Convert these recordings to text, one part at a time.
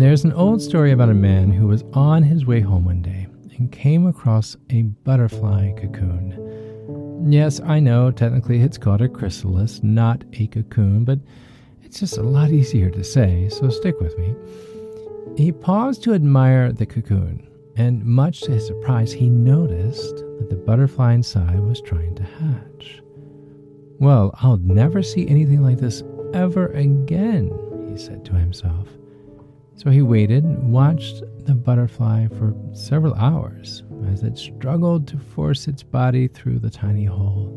There's an old story about a man who was on his way home one day and came across a butterfly cocoon. Yes, I know, technically it's called a chrysalis, not a cocoon, but it's just a lot easier to say, so stick with me. He paused to admire the cocoon, and much to his surprise, he noticed that the butterfly inside was trying to hatch. Well, I'll never see anything like this ever again, he said to himself. So he waited watched the butterfly for several hours as it struggled to force its body through the tiny hole.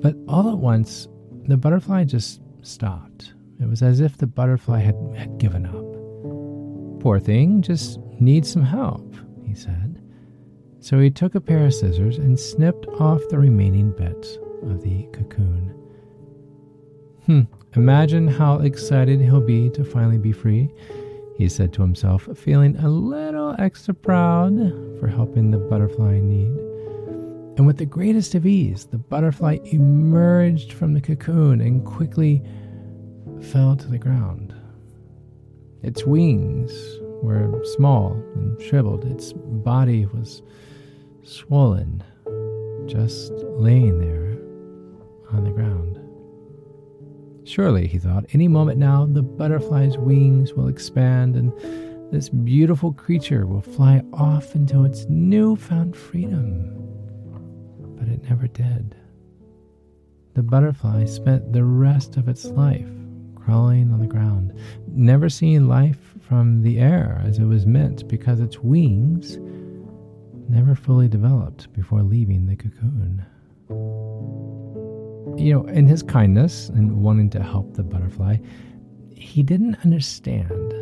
But all at once, the butterfly just stopped. It was as if the butterfly had, had given up. Poor thing, just needs some help, he said. So he took a pair of scissors and snipped off the remaining bits of the cocoon. Hmm, imagine how excited he'll be to finally be free he said to himself, feeling a little extra proud for helping the butterfly in need. And with the greatest of ease, the butterfly emerged from the cocoon and quickly fell to the ground. Its wings were small and shriveled, its body was swollen, just laying there on the ground. Surely, he thought, any moment now the butterfly's wings will expand and this beautiful creature will fly off into its newfound freedom. But it never did. The butterfly spent the rest of its life crawling on the ground, never seeing life from the air as it was meant because its wings never fully developed before leaving the cocoon you know, in his kindness and wanting to help the butterfly, he didn't understand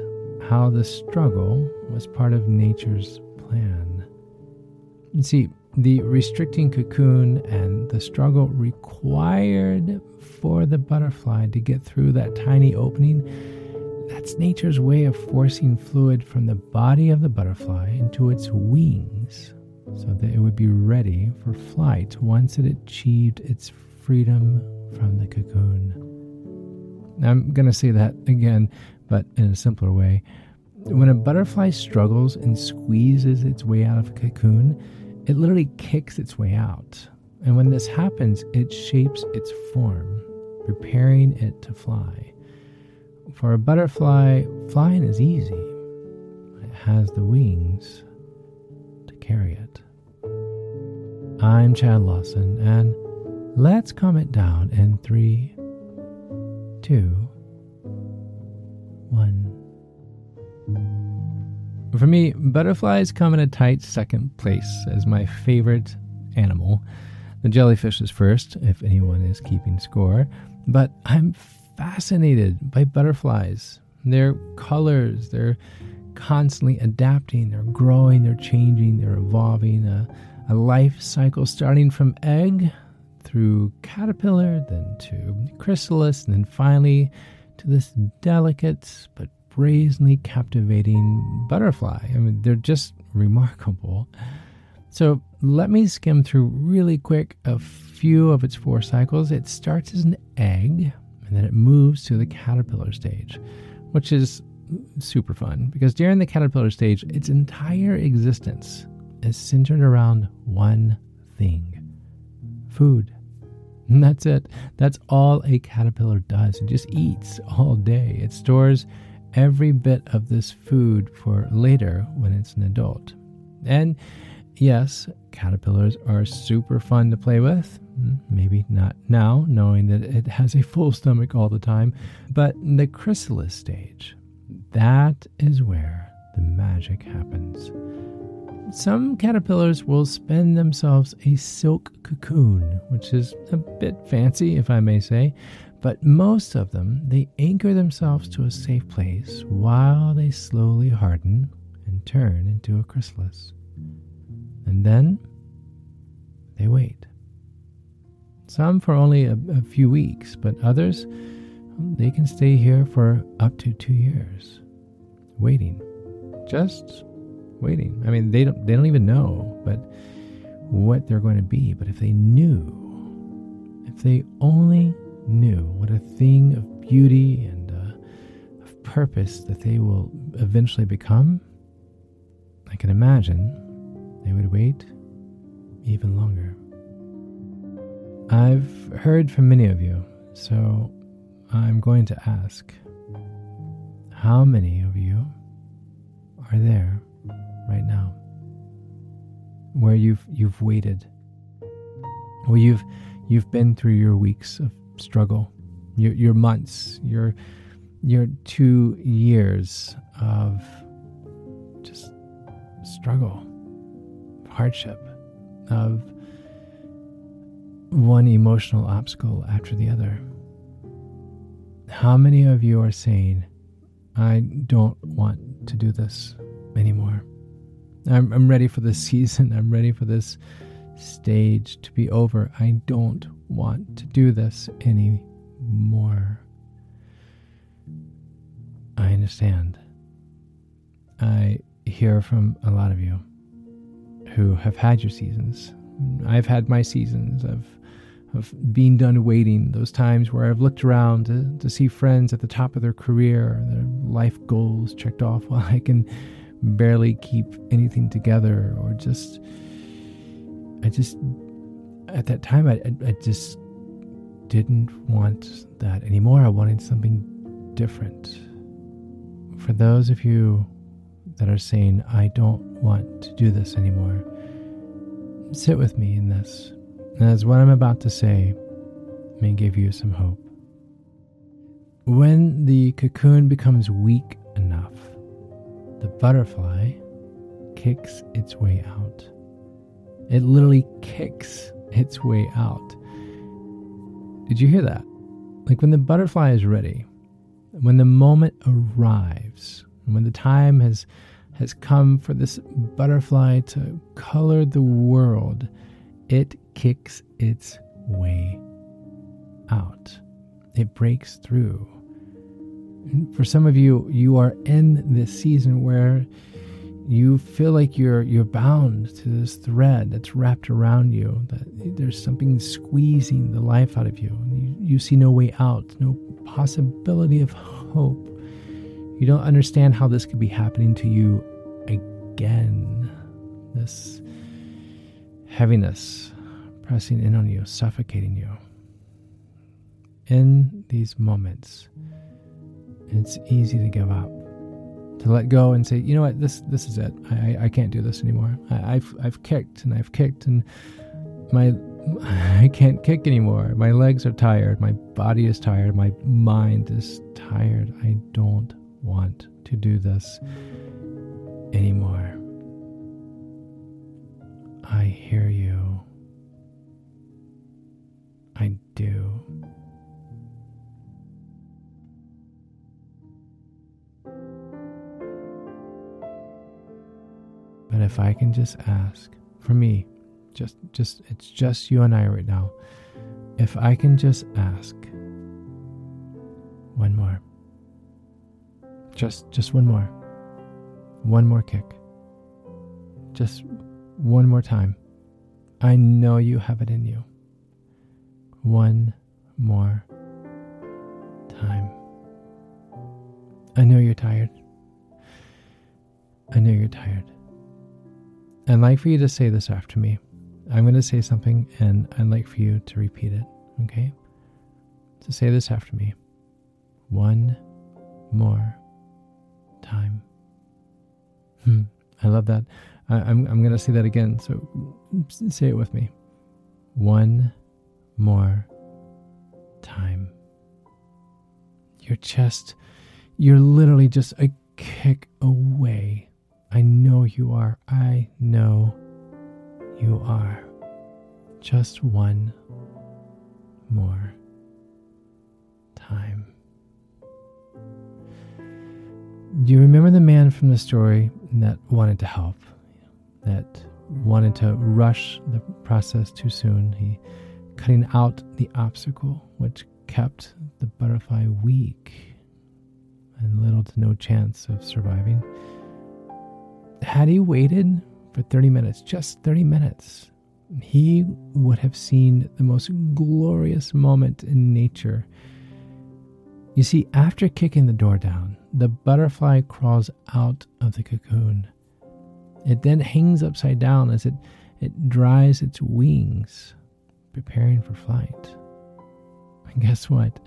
how the struggle was part of nature's plan. You see, the restricting cocoon and the struggle required for the butterfly to get through that tiny opening. That's nature's way of forcing fluid from the body of the butterfly into its wings so that it would be ready for flight once it achieved its freedom from the cocoon. I'm going to say that again, but in a simpler way. When a butterfly struggles and squeezes its way out of a cocoon, it literally kicks its way out. And when this happens, it shapes its form, preparing it to fly. For a butterfly, flying is easy. It has the wings to carry it. I'm Chad Lawson, and Let's calm it down in three, two, one. For me, butterflies come in a tight second place as my favorite animal. The jellyfish is first, if anyone is keeping score, but I'm fascinated by butterflies. Their colors, they're constantly adapting, they're growing, they're changing, they're evolving. A, a life cycle starting from egg through caterpillar, then to chrysalis, and then finally to this delicate but brazenly captivating butterfly. I mean, they're just remarkable. So let me skim through really quick a few of its four cycles. It starts as an egg, and then it moves to the caterpillar stage, which is super fun because during the caterpillar stage, its entire existence is centered around one thing food. And that's it. That's all a caterpillar does. It just eats all day. It stores every bit of this food for later when it's an adult. And yes, caterpillars are super fun to play with. Hmm, maybe not now, knowing that it has a full stomach all the time. But the chrysalis stage, that is where the magic happens. Some caterpillars will spin themselves a silk cocoon, which is a bit fancy, if I may say, but most of them, they anchor themselves to a safe place while they slowly harden and turn into a chrysalis. And then they wait. Some for only a, a few weeks, but others, they can stay here for up to two years, waiting, just waiting. I mean, they don't they don't even know, but what they're going to be. But if they knew, if they only knew what a thing of beauty and uh, of purpose that they will eventually become, I can imagine they would wait even longer. I've heard from many of you, so I'm going to ask how many of you are there right now where you've you've waited where you've you've been through your weeks of struggle your your months your your 2 years of just struggle hardship of one emotional obstacle after the other how many of you are saying I don't want to do this anymore. I'm, I'm ready for this season. I'm ready for this stage to be over. I don't want to do this anymore. I understand. I hear from a lot of you who have had your seasons. I've had my seasons of of being done waiting, those times where I've looked around to, to see friends at the top of their career, their life goals checked off, while I can barely keep anything together, or just, I just, at that time, I, I, just didn't want that anymore. I wanted something different. For those of you that are saying, I don't want to do this anymore, sit with me in this as what I'm about to say may give you some hope. When the cocoon becomes weak enough, the butterfly kicks its way out. It literally kicks its way out. Did you hear that? Like when the butterfly is ready, when the moment arrives, when the time has has come for this butterfly to color the world, it kicks its way out. It breaks through. And for some of you, you are in this season where you feel like you're you're bound to this thread that's wrapped around you that there's something squeezing the life out of you you, you see no way out no possibility of hope you don't understand how this could be happening to you again this heaviness pressing in on you, suffocating you. In these moments, it's easy to give up, to let go and say, you know what, this this is it. I, I can't do this anymore. I, I've I've kicked and I've kicked and my I can't kick anymore. My legs are tired. My body is tired. My mind is tired. I don't want to do this anymore. I hear you. I do. But if I can just ask for me, just just it's just you and I right now. If I can just ask one more. Just just one more. One more kick. Just one more time. I know you have it in you one more time. I know you're tired. I know you're tired. I'd like for you to say this after me. I'm going to say something and I'd like for you to repeat it, okay? So say this after me. One more time. Hmm, I love that. I, I'm, I'm going to say that again. So say it with me. One more time. Your chest, you're literally just a kick away. I know you are. I know you are. Just one more time. Do you remember the man from the story that wanted to help, that wanted to rush the process too soon? He cutting out the obstacle which kept the butterfly weak and little to no chance of surviving. Had he waited for 30 minutes, just 30 minutes, he would have seen the most glorious moment in nature. You see, after kicking the door down, the butterfly crawls out of the cocoon. It then hangs upside down as it, it dries its wings, preparing for flight. And guess what?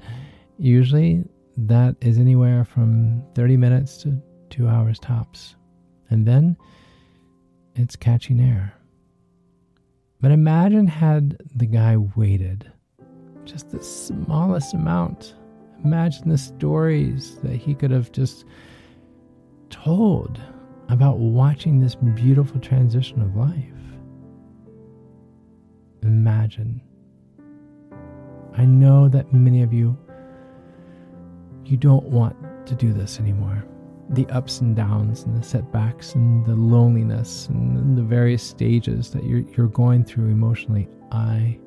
Usually that is anywhere from 30 minutes to two hours tops. And then it's catching air. But imagine had the guy waited just the smallest amount. Imagine the stories that he could have just told about watching this beautiful transition of life. Imagine. I know that many of you you don't want to do this anymore. The ups and downs and the setbacks and the loneliness and the various stages that you're, you're going through emotionally. I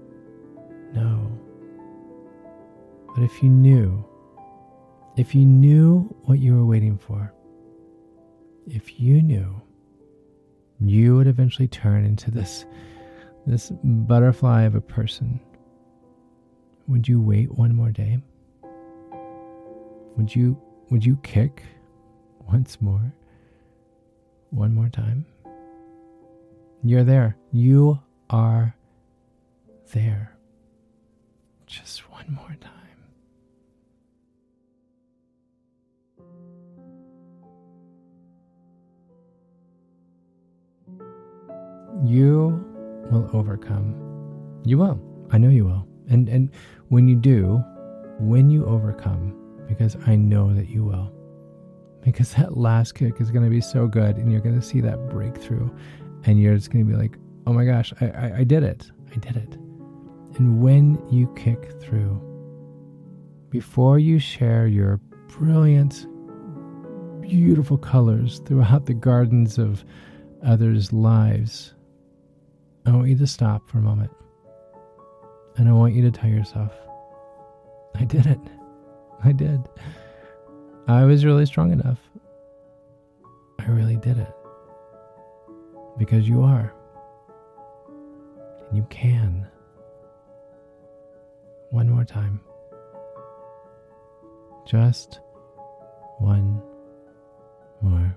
know. But if you knew, if you knew what you were waiting for, if you knew, you would eventually turn into this this butterfly of a person. Would you wait one more day? Would you would you kick once more? One more time? You're there. You are there. Just one more time. You will overcome. You will. I know you will. And and when you do, when you overcome, because I know that you will. Because that last kick is going to be so good and you're going to see that breakthrough and you're just going to be like, oh my gosh, I, I, I did it. I did it. And when you kick through, before you share your brilliant, beautiful colors throughout the gardens of others' lives, I want you to stop for a moment. And I want you to tell yourself, I did it. I did. I was really strong enough. I really did it. Because you are. And you can. One more time. Just one more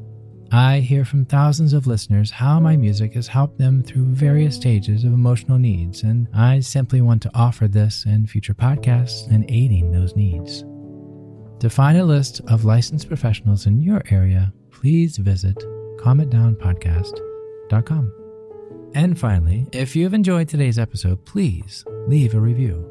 I hear from thousands of listeners how my music has helped them through various stages of emotional needs, and I simply want to offer this and future podcasts in aiding those needs. To find a list of licensed professionals in your area, please visit calmitdownpodcast.com. And finally, if you've enjoyed today's episode, please leave a review.